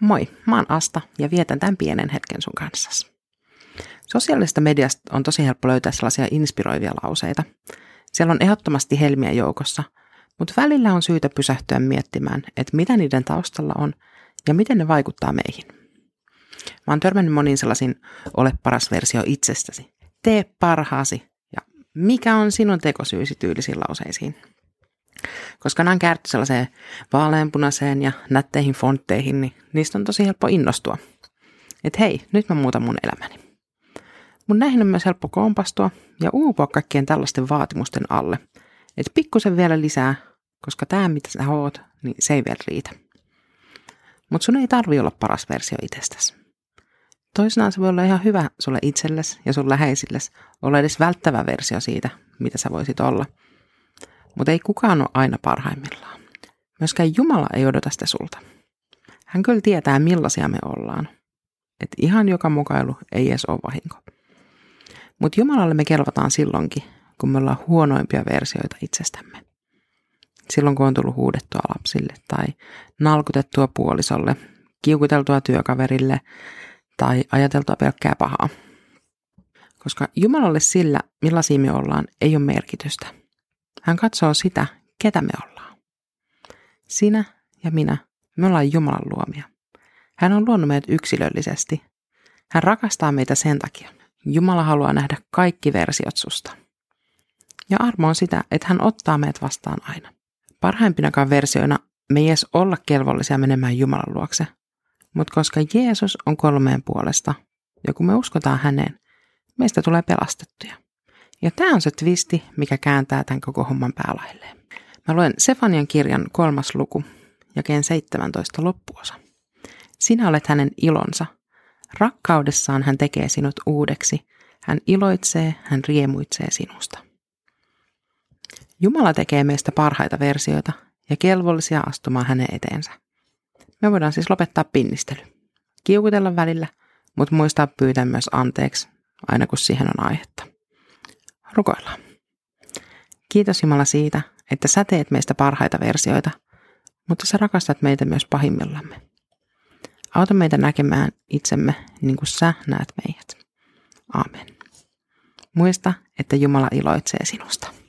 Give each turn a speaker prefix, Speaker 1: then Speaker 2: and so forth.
Speaker 1: Moi, mä oon Asta ja vietän tämän pienen hetken sun kanssa. Sosiaalista mediasta on tosi helppo löytää sellaisia inspiroivia lauseita. Siellä on ehdottomasti helmiä joukossa, mutta välillä on syytä pysähtyä miettimään, että mitä niiden taustalla on ja miten ne vaikuttaa meihin. Mä oon törmännyt moniin sellaisin ole paras versio itsestäsi. Tee parhaasi ja mikä on sinun tekosyysi tyylisiin lauseisiin. Koska nämä on kääritty sellaiseen vaaleanpunaiseen ja nätteihin fontteihin, niin niistä on tosi helppo innostua. Että hei, nyt mä muutan mun elämäni. Mun näihin on myös helppo kompastua ja uupua kaikkien tällaisten vaatimusten alle. Että pikkusen vielä lisää, koska tämä mitä sä oot, niin se ei vielä riitä. Mutta sun ei tarvi olla paras versio itsestäsi. Toisinaan se voi olla ihan hyvä sulle itsellesi ja sun läheisillesi olla edes välttävä versio siitä, mitä sä voisit olla – mutta ei kukaan ole aina parhaimmillaan. Myöskään Jumala ei odota sitä sulta. Hän kyllä tietää, millaisia me ollaan. Että ihan joka mukailu ei edes ole vahinko. Mutta Jumalalle me kelvataan silloinkin, kun me ollaan huonoimpia versioita itsestämme. Silloin kun on tullut huudettua lapsille tai nalkutettua puolisolle, kiukuteltua työkaverille tai ajateltua pelkkää pahaa. Koska Jumalalle sillä, millaisia me ollaan, ei ole merkitystä – hän katsoo sitä, ketä me ollaan. Sinä ja minä, me ollaan Jumalan luomia. Hän on luonut meidät yksilöllisesti. Hän rakastaa meitä sen takia. Jumala haluaa nähdä kaikki versiot susta. Ja armo on sitä, että hän ottaa meidät vastaan aina. Parhaimpinakaan versioina me ei edes olla kelvollisia menemään Jumalan luokse. Mutta koska Jeesus on kolmeen puolesta, ja kun me uskotaan häneen, meistä tulee pelastettuja. Ja tämä on se twisti, mikä kääntää tämän koko homman päälailleen. Mä luen Sefanian kirjan kolmas luku, jakeen 17 loppuosa. Sinä olet hänen ilonsa. Rakkaudessaan hän tekee sinut uudeksi. Hän iloitsee, hän riemuitsee sinusta. Jumala tekee meistä parhaita versioita ja kelvollisia astumaan hänen eteensä. Me voidaan siis lopettaa pinnistely. Kiukutella välillä, mutta muistaa pyytää myös anteeksi, aina kun siihen on aihetta. Rukoillaan. Kiitos Jumala siitä, että sä teet meistä parhaita versioita, mutta sä rakastat meitä myös pahimmillamme. Auta meitä näkemään itsemme niin kuin sä näet meidät. Aamen. Muista, että Jumala iloitsee sinusta.